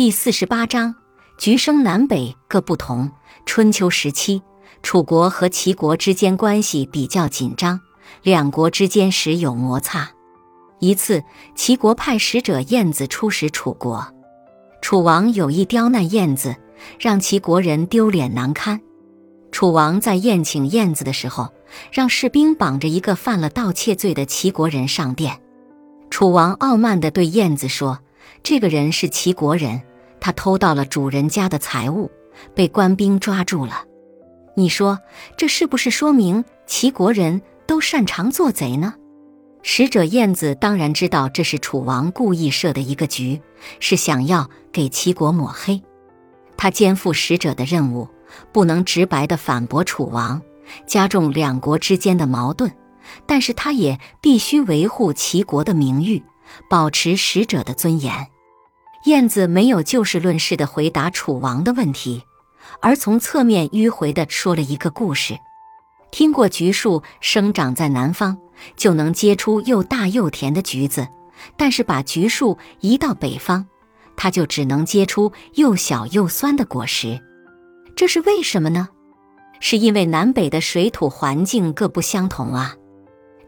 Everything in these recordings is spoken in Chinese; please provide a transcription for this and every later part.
第四十八章，橘生南北各不同。春秋时期，楚国和齐国之间关系比较紧张，两国之间时有摩擦。一次，齐国派使者晏子出使楚国，楚王有意刁难晏子，让齐国人丢脸难堪。楚王在宴请晏子的时候，让士兵绑着一个犯了盗窃罪的齐国人上殿。楚王傲慢地对晏子说：“这个人是齐国人。”他偷到了主人家的财物，被官兵抓住了。你说这是不是说明齐国人都擅长做贼呢？使者燕子当然知道这是楚王故意设的一个局，是想要给齐国抹黑。他肩负使者的任务，不能直白地反驳楚王，加重两国之间的矛盾，但是他也必须维护齐国的名誉，保持使者的尊严。燕子没有就事论事地回答楚王的问题，而从侧面迂回地说了一个故事。听过橘树生长在南方，就能结出又大又甜的橘子；但是把橘树移到北方，它就只能结出又小又酸的果实。这是为什么呢？是因为南北的水土环境各不相同啊。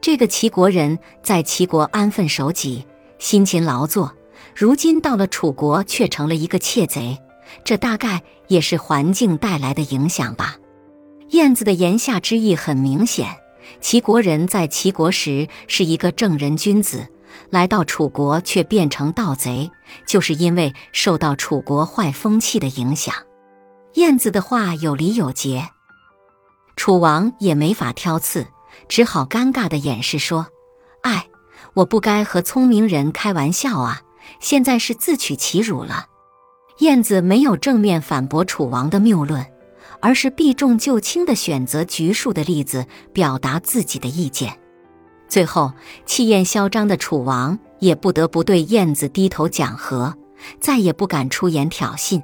这个齐国人在齐国安分守己，辛勤劳作。如今到了楚国，却成了一个窃贼，这大概也是环境带来的影响吧。燕子的言下之意很明显：齐国人在齐国时是一个正人君子，来到楚国却变成盗贼，就是因为受到楚国坏风气的影响。燕子的话有理有节，楚王也没法挑刺，只好尴尬的掩饰说：“哎，我不该和聪明人开玩笑啊。”现在是自取其辱了。燕子没有正面反驳楚王的谬论，而是避重就轻地选择橘树的例子表达自己的意见。最后，气焰嚣张的楚王也不得不对燕子低头讲和，再也不敢出言挑衅。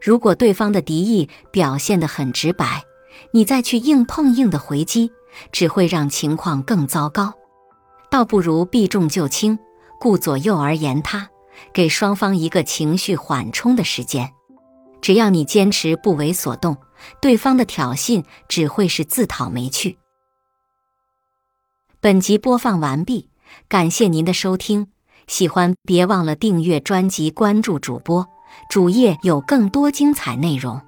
如果对方的敌意表现得很直白，你再去硬碰硬的回击，只会让情况更糟糕。倒不如避重就轻。顾左右而言他，给双方一个情绪缓冲的时间。只要你坚持不为所动，对方的挑衅只会是自讨没趣。本集播放完毕，感谢您的收听。喜欢别忘了订阅专辑、关注主播，主页有更多精彩内容。